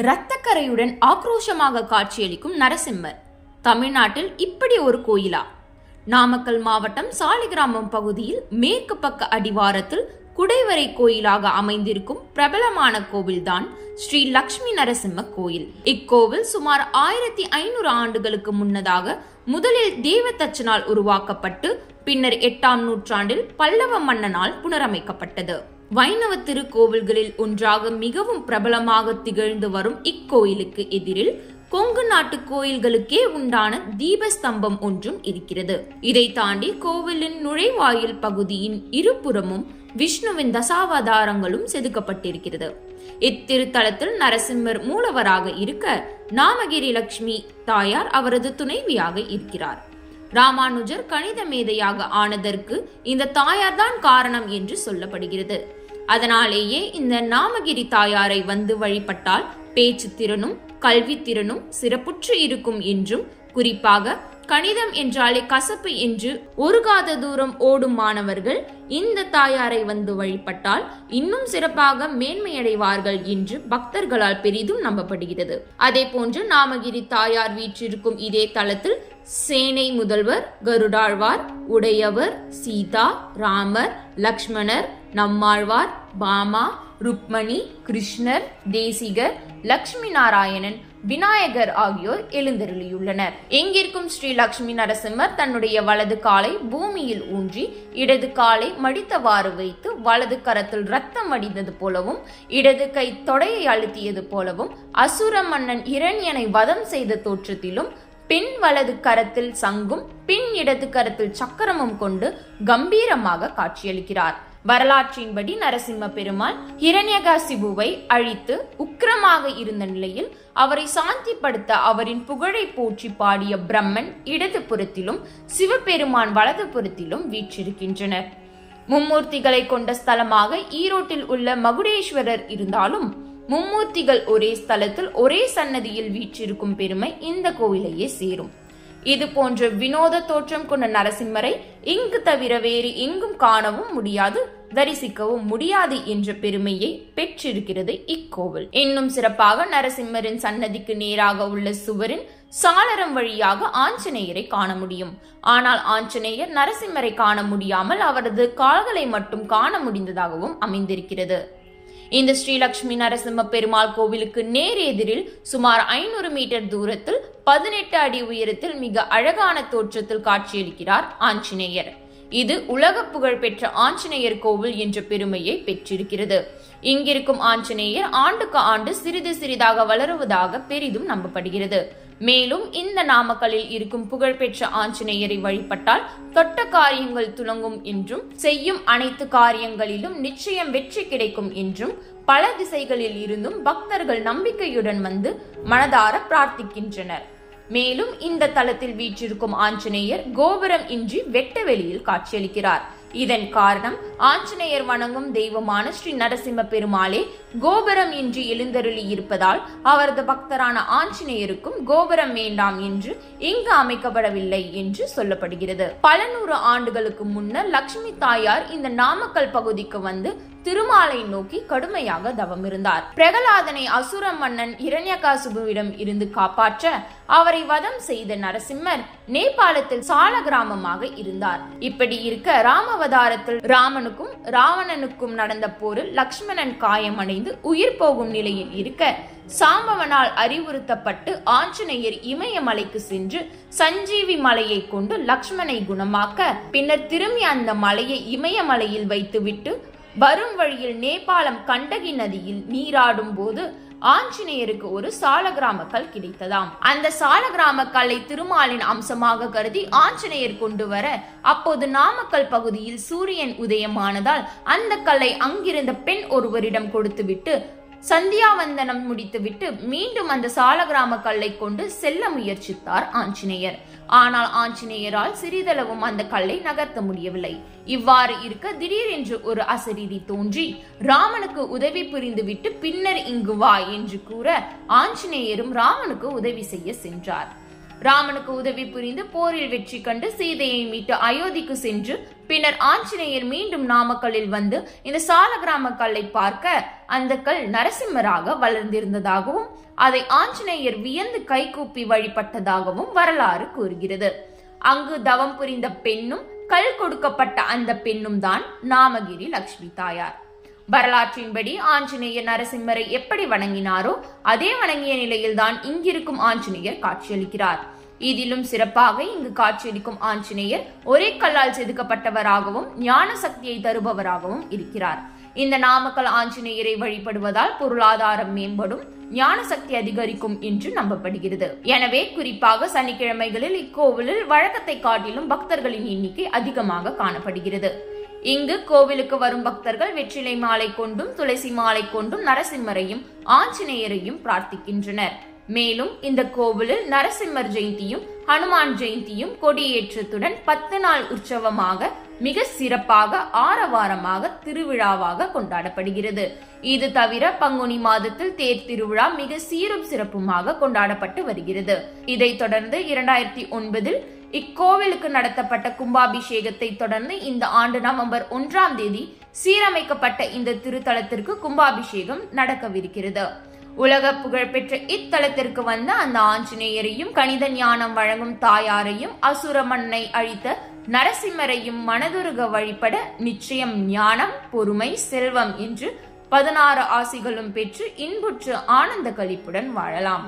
இரத்தக்கரையுடன் ஆக்ரோஷமாக காட்சியளிக்கும் நரசிம்மர். தமிழ்நாட்டில் இப்படி ஒரு கோயிலா? நாமக்கல் மாவட்டம் சாலிகிராமம் பகுதியில் மேற்கு பக்க அடிவாரத்தில் குடைவரை கோயிலாக அமைந்திருக்கும் பிரபலமான கோவில்தான் ஸ்ரீ லக்ஷ்மி நரசிம்ம கோயில். இக்கோவில் சுமார் ஆயிரத்தி ஐநூறு ஆண்டுகளுக்கு முன்னதாக முதலில் தேவதச்சனால் உருவாக்கப்பட்டு பின்னர் எட்டாம் நூற்றாண்டில் பல்லவ மன்னனால் புனரமைக்கப்பட்டது. வைணவ திருக்கோவில்களில் ஒன்றாக மிகவும் பிரபலமாக திகழ்ந்து வரும் இக்கோயிலுக்கு எதிரில் கொங்கு நாட்டு கோயில்களுக்கே உண்டான தீபஸ்தம்பம் ஒன்றும் இருக்கிறது. இதை தாண்டி கோவிலின் நுழைவாயில் பகுதியின் இருபுறமும் விஷ்ணுவின் தசாவதாரங்களும் செதுக்கப்பட்டிருக்கிறது. இத்திருத்தலத்தில் நரசிம்மர் மூலவராக இருக்க நாமகிரி லட்சுமி தாயார் அவரது துணைவியாக இருக்கிறார். ராமானுஜர் கணித மேதையாக ஆனதற்கு இந்த தாயார்தான் காரணம் என்று சொல்லப்படுகிறது. அதனாலேயே இந்த நாமகிரி தாயாரை வந்து வழிபட்டால் பேச்சு திறனும் கல்வி திறனும் சிறப்புற்று இருக்கும் என்றும் குறிப்பாக கணிதம் என்றாலே கசப்பு என்று ஒரு காத தூரம் ஓடும் மாணவர்கள் இந்த தாயாரை வந்து வழிபட்டால் இன்னும் சிறப்பாக மேன்மையடைவார்கள் என்று பக்தர்களால் பெரிதும் நம்பப்படுகிறது. அதே போன்று நாமகிரி தாயார் வீற்றிருக்கும் இதே தளத்தில் சேனை முதல்வர் கருடாழ்வார் உடையவர் சீதா ராமர் லக்ஷ்மணர் நம்மாழ்வார் பாமா ருக்மணி கிருஷ்ணர் தேசிகர் லக்ஷ்மி நாராயணன் விநாயகர் ஆகியோர் எழுந்தருளியுள்ளனர். எங்கிருக்கும் ஸ்ரீ லக்ஷ்மி நரசிம்மர் தன்னுடைய வலது காலை பூமியில் ஊன்றி இடது காலை மடித்தவாறு வைத்து வலது கரத்தில் ரத்தம் அடிந்தது போலவும் இடது கை தொடையை அழுத்தியது போலவும் அசுர மன்னன் இரண்யனை வதம் செய்த தோற்றத்திலும் பின் வலது கரத்தில் சங்கும் பின் இடது கரத்தில் சக்கரமும் கொண்டு கம்பீரமாக காட்சியளிக்கிறார். வரலாற்றின்படி நரசிம்ம பெருமாள் ஹிரண்யகாசிபுவை அழித்து உக்கிரமாக இருந்த நிலையில் அவரை சாந்திப்படுத்த அவரின் புகழை போற்றி பாடிய பிரம்மன் இடது புறத்திலும் சிவபெருமான் வலது புறத்திலும் வீற்றிருக்கின்றனர். மும்மூர்த்திகளை கொண்ட ஸ்தலமாக ஈரோட்டில் உள்ள மகுடேஸ்வரர் இருந்தாலும் மும்மூர்த்திகள் ஒரே ஸ்தலத்தில் ஒரே சன்னதியில் வீற்றிருக்கும் பெருமை இந்த கோவிலையே சேரும். இது போன்ற வினோத தோற்றம் கொண்ட நரசிம்மரை இங்கு தவிர வேறு எங்கும் காணவும் முடியாது தரிசிக்கவும் முடியாது என்ற பெருமையை பெற்றிருக்கிறது இக்கோவில். இன்னும் சிறப்பாக நரசிம்மரின் சன்னதிக்கு நேராக உள்ள சுவரின் சாளரம் வழியாக ஆஞ்சநேயரை காண முடியும். ஆனால் ஆஞ்சநேயர் நரசிம்மரை காண முடியாமல் அவரது கால்களை மட்டும் காண முடிந்ததாகவும் அமைந்திருக்கிறது. இந்த ஸ்ரீலக்ஷ்மி நரசிம்ம பெருமாள் கோவிலுக்கு நேர் எதிரில் சுமார் ஐநூறு மீட்டர் தூரத்தில் பதினெட்டு அடி உயரத்தில் மிக அழகான தோற்றத்தில் காட்சியளிக்கிறார் ஆஞ்சநேயர். இது உலக புகழ் பெற்ற ஆஞ்சநேயர் கோவில் என்ற பெருமையை பெற்றிருக்கிறது. இங்கிருக்கும் ஆஞ்சநேயர் ஆண்டுக்கு ஆண்டு சிறிது சிறிதாக வளருவதாக பெரிதும் நம்பப்படுகிறது. மேலும் இந்த நாமக்கலில் இருக்கும் புகழ்பெற்ற ஆஞ்சநேயரை வழிபட்டால் தொட்ட காரியங்கள் துலங்கும் என்றும் செய்யும் அனைத்து காரியங்களிலும் நிச்சயம் வெற்றி கிடைக்கும் என்றும் பல திசைகளில் இருந்தும் பக்தர்கள் நம்பிக்கையுடன் வந்து மனதார பிரார்த்திக்கின்றனர். மேலும் இந்த தலத்தில் வீற்றிருக்கும் ஆஞ்சநேயர் கோபுரம் இன்றி வெட்ட வெளியில் காட்சியளிக்கிறார். இதன் காரணம் ஆஞ்சநேயர் வணங்கும் தெய்வமான ஸ்ரீ நரசிம்ம பெருமாளே கோபுரம் இன்றி எழுந்தருளி இருப்பதால் அவரது பக்தரான ஆஞ்சநேயருக்கும் கோபுரம் வேண்டாம் என்று இங்கு அமைக்கப்படவில்லை என்று சொல்லப்படுகிறது. பல நூறு ஆண்டுகளுக்கு முன்னர் லட்சுமி தாயார் இந்த நாமக்கல் பகுதிக்கு வந்து திருமாலை நோக்கி கடுமையாக தவம் இருந்தார் பிரகலாதனை அசுர மன்னன் இரண்யகாசுபுவிடம் இருந்து காப்பாற்ற அவரை வதம் செய்த நரசிம்மர் நேபாளத்தில் சால கிராமமாக இருந்தார். இப்படி இருக்க ராமவதாரத்தில் ராமனுக்கும் ராவணனுக்கும் நடந்த போரில் லக்ஷ்மணன் காயமடைந்து உயிர் போகும் நிலையில் இருக்க சாம்பவனால் அறிவுறுத்தப்பட்டு ஆஞ்சநேயர் இமயமலைக்கு சென்று சஞ்சீவி மலையை கொண்டு லக்ஷ்மணை குணமாக்க பின்னர் திரும்பி அந்த மலையை இமயமலையில் வைத்துவிட்டு வரும் வழியில் நேபாளம் கண்டகி நதியில் நீராடும் போது ஆஞ்சநேயருக்கு ஒரு சால கிராமக்கல் கிடைத்ததாம். அந்த சாலகிராம கல்லை திருமாலின் அம்சமாக கருதி ஆஞ்சநேயர் கொண்டு வர அப்போது நாமக்கல் பகுதியில் சூரியன் உதயமானதால் அந்த கல்லை அங்கிருந்த பெண் ஒருவரிடம் கொடுத்துவிட்டு சந்தியாவந்தனம் முடித்துவிட்டு மீண்டும் அந்த சாலகிராம கல்லை கொண்டு செல்ல முயற்சித்தார் ஆஞ்சநேயர். ஆனால் ஆஞ்சநேயரால் சிறிதளவும் அந்த கல்லை நகர்த்த முடியவில்லை. இவ்வாறு இருக்க திடீரென்று ஒரு அசரீதி தோன்றி ராமனுக்கு உதவி புரிந்துவிட்டு பின்னர் இங்கு வா என்று கூற ஆஞ்சநேயரும் ராமனுக்கு உதவி செய்ய சென்றார். ராமனுக்கு உதவி புரிந்து போரில் வெற்றி கண்டு சீதையை மீட்டு அயோத்திக்கு சென்று பின்னர் ஆஞ்சநேயர் மீண்டும் நாமக்கல்லில் வந்து இந்த சால கிராம கல்லை பார்க்க அந்த கல் நரசிம்மராக வளர்ந்திருந்ததாகவும் அதை ஆஞ்சநேயர் வியந்து கைகூப்பி வழிபட்டதாகவும் வரலாறு கூறுகிறது. அங்கு தவம் புரிந்த பெண்ணும் கல் கொடுக்கப்பட்ட அந்த பெண்ணும் தான் நாமகிரி லட்சுமி தாயார். வரலாற்றின்படி ஆஞ்சநேயர் நரசிம்மரை எப்படி வணங்கினாரோ அதே வணங்கிய நிலையில்தான் இங்கிருக்கும் ஆஞ்சநேயர் காட்சியளிக்கிறார். இதிலும் சிறப்பாக இங்கு காட்சியளிக்கும் ஆஞ்சநேயர் ஒரே கல்லால் செதுக்கப்பட்டவராகவும் ஞான சக்தியை தருபவராகவும் இருக்கிறார். இந்த நாமக்கல் ஆஞ்சநேயரை வழிபடுவதால் பொருளாதாரம் மேம்படும் ஞான சக்தி அதிகரிக்கும் என்று நம்பப்படுகிறது. எனவே குறிப்பாக சனிக்கிழமைகளில் இக்கோவிலில் வழக்கத்தை காட்டிலும் பக்தர்களின் எண்ணிக்கை அதிகமாக காணப்படுகிறது. இங்கு கோவிலுக்கு வரும் பக்தர்கள் வெற்றிலை மாலை கொண்டும் துளசி மாலை கொண்டும் நரசிம்மரையும் ஆஞ்சநேயரையும் பிரார்த்திக்கின்றனர். மேலும் இந்த கோவிலில் நரசிம்மர் ஜெயந்தியும் ஹனுமான் ஜெயந்தியும் கொடியேற்றத்துடன் பத்து நாள் உற்சவமாக மிக சிறப்பாக ஆரவாரமாக திருவிழாவாக கொண்டாடப்படுகிறது. இது தவிர பங்குனி மாதத்தில் தேர் திருவிழா மிக சீரும் சிறப்புமாக கொண்டாடப்பட்டு வருகிறது. இதைத் தொடர்ந்து இரண்டாயிரத்தி ஒன்பதில் இக்கோவிலுக்கு நடத்தப்பட்ட கும்பாபிஷேகத்தை தொடர்ந்து இந்த ஆண்டு நவம்பர் ஒன்றாம் தேதி சீரமைக்கப்பட்ட இந்த திருத்தலத்திற்கு கும்பாபிஷேகம் நடக்கவிருக்கிறது. உலக புகழ்பெற்ற இத்தலத்திற்கு வந்த அந்த ஆஞ்சநேயரையும் கணித ஞானம் வழங்கும் தாயாரையும் அசுர மண்ணை அழித்த நரசிம்மரையும் மனதுருக வழிபட நிச்சயம் ஞானம் பொறுமை செல்வம் என்று பதினாறு ஆசிகளும் பெற்று இன்புற்று ஆனந்த கழிப்புடன் வாழலாம்.